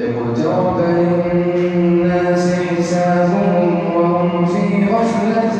اقترب للناس حسابهم وهم في غفلة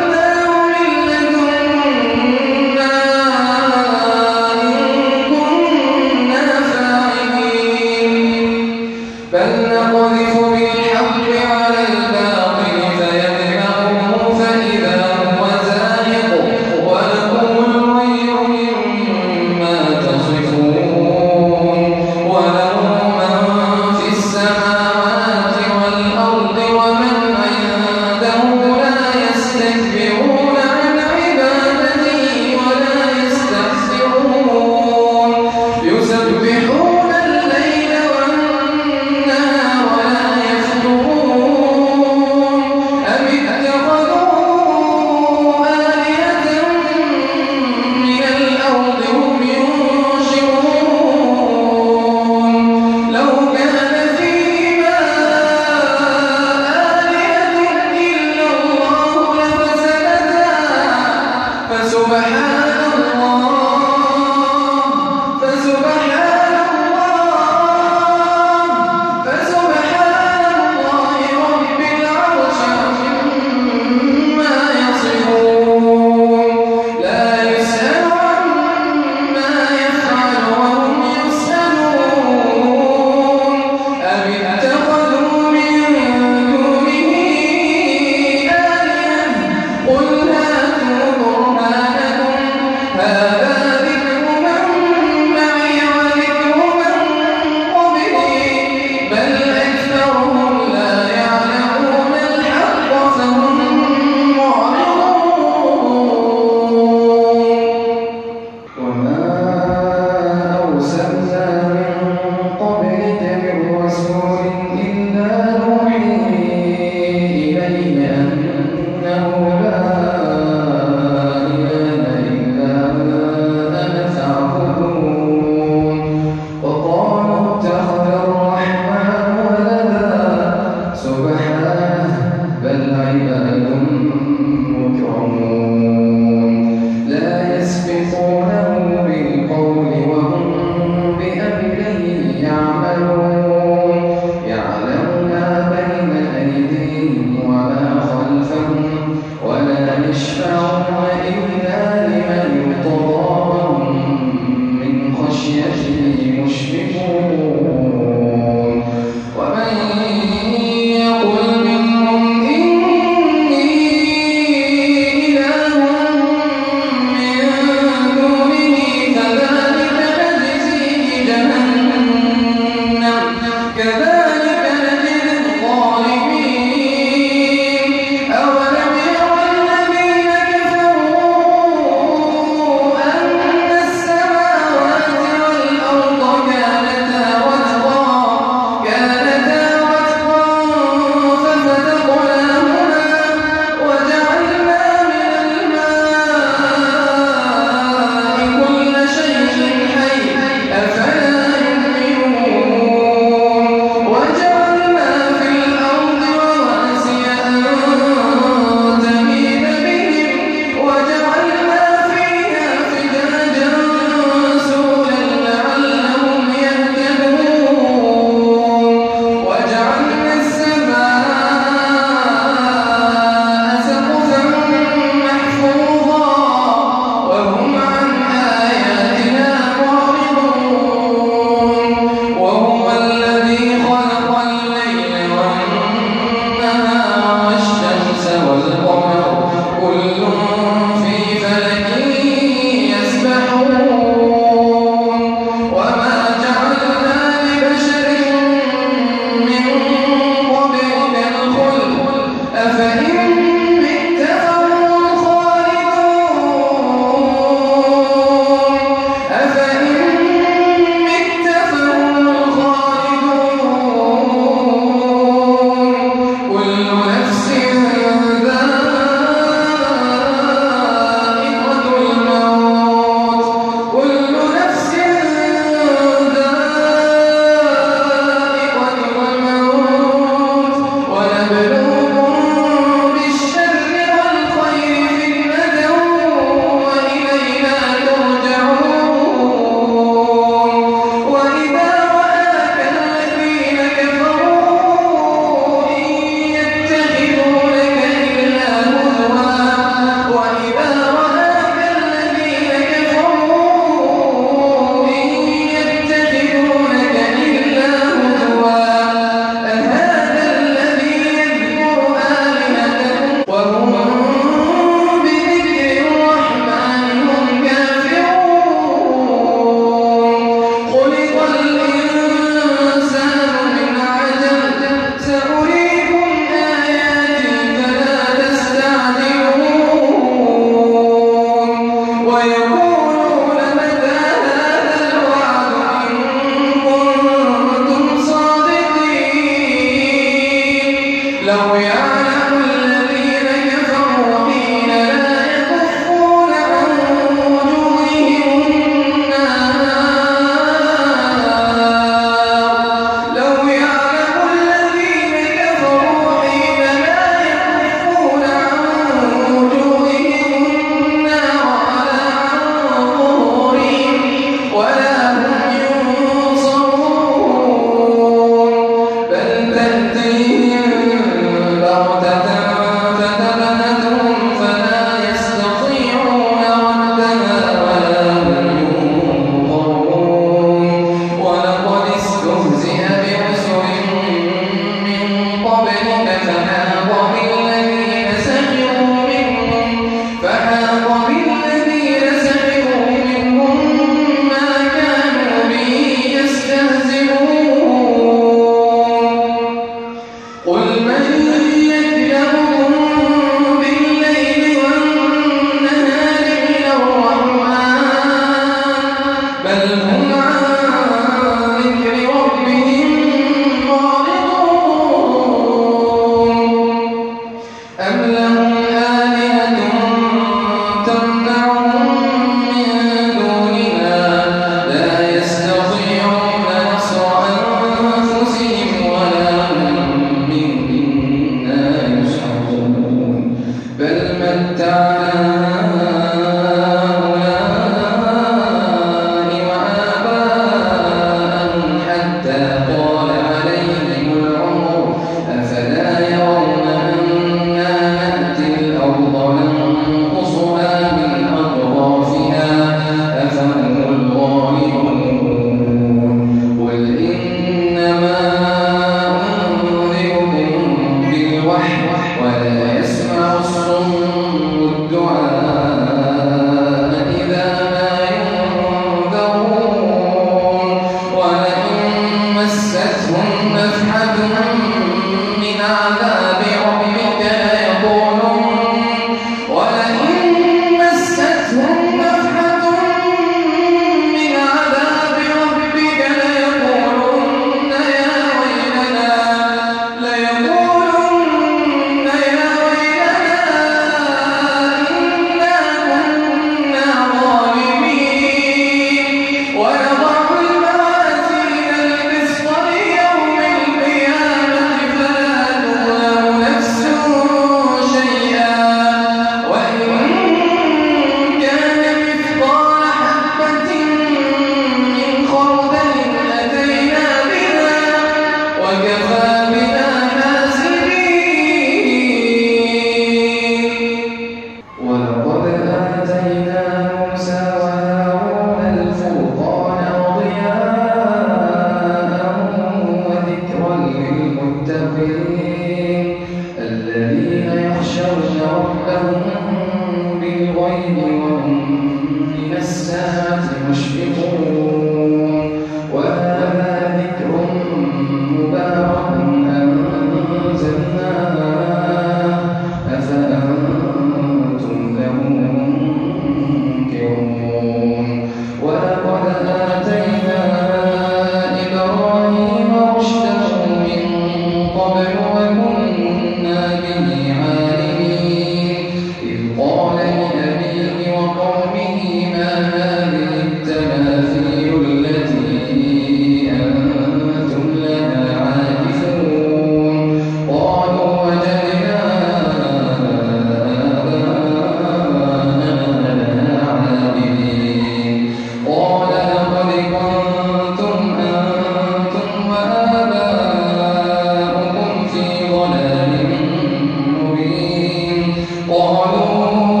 bom.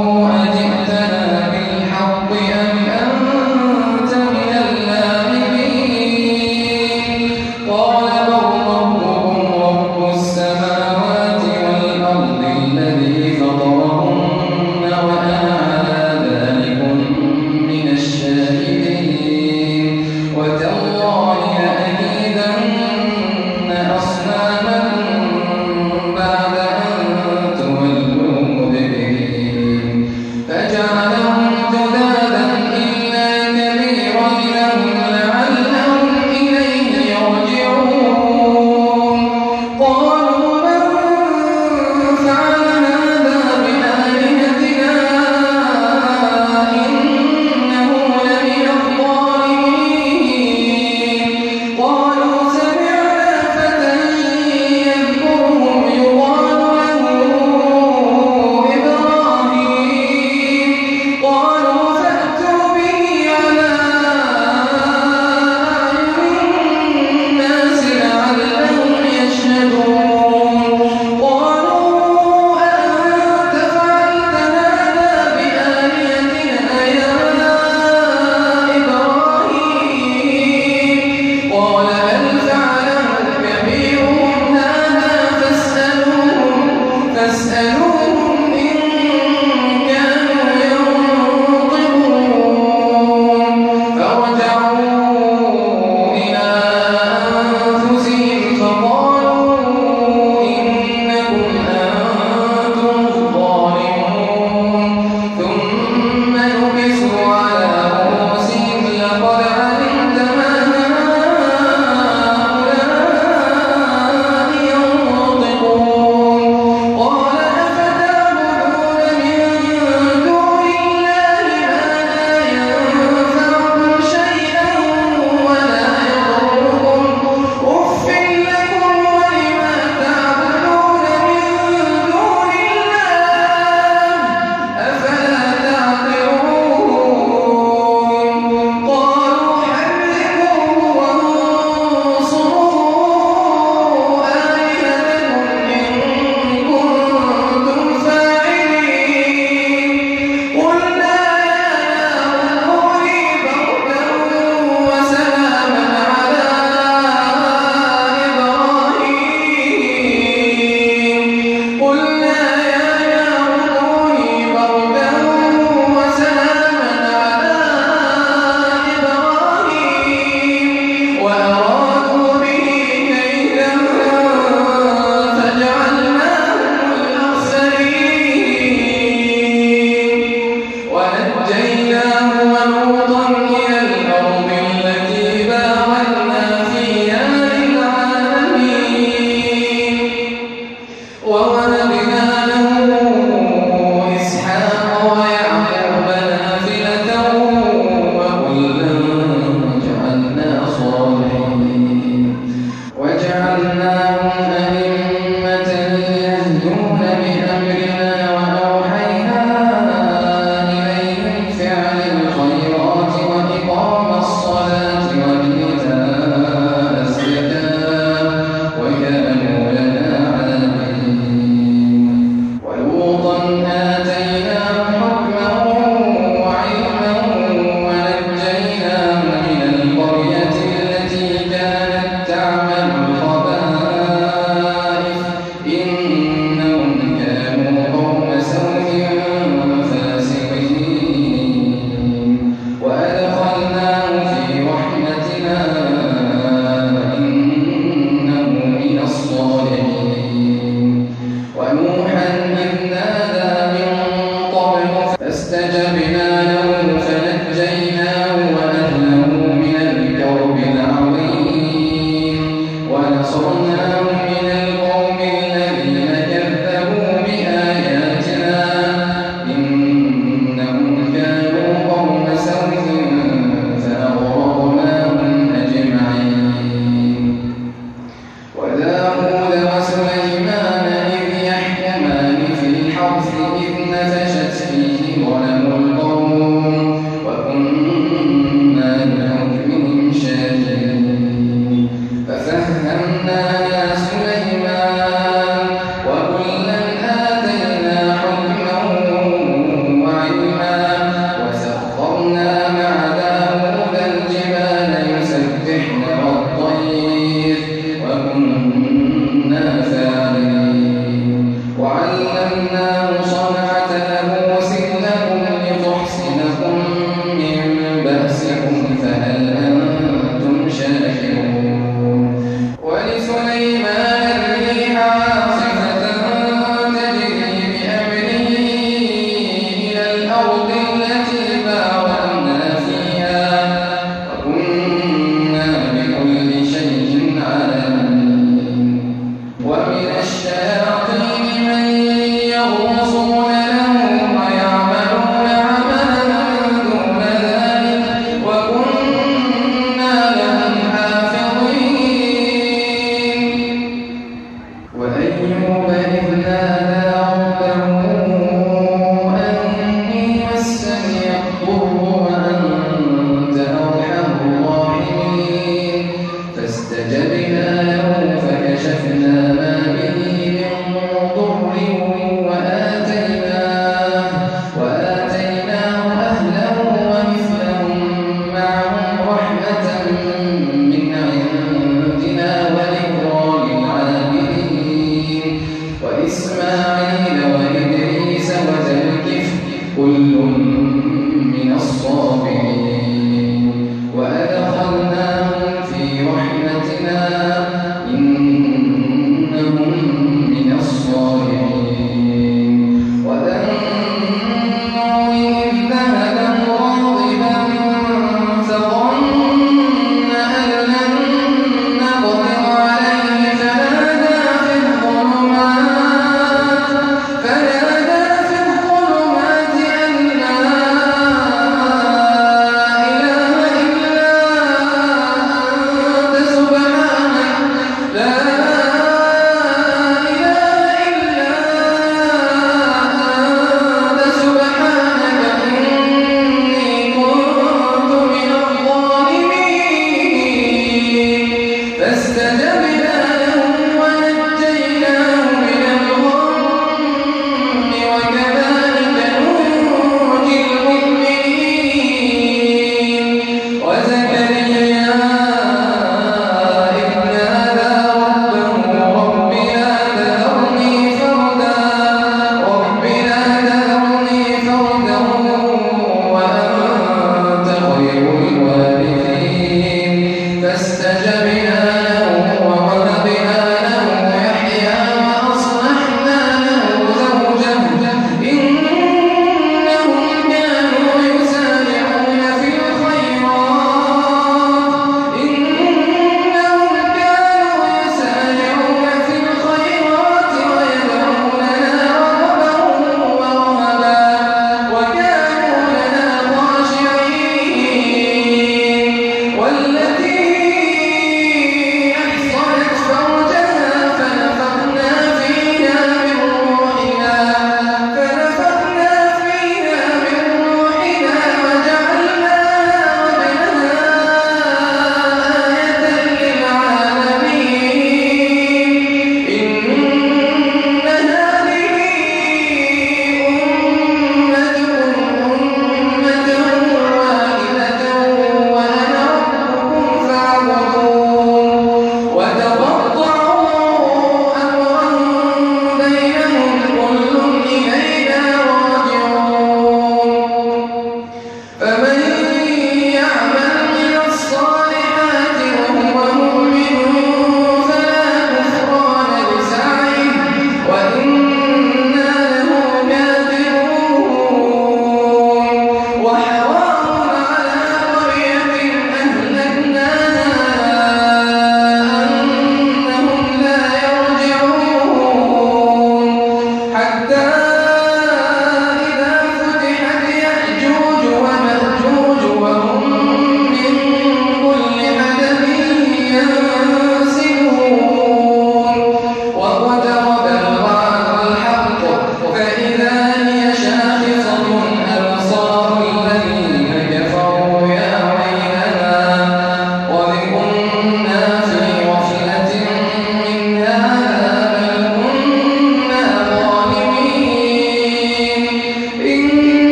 나오는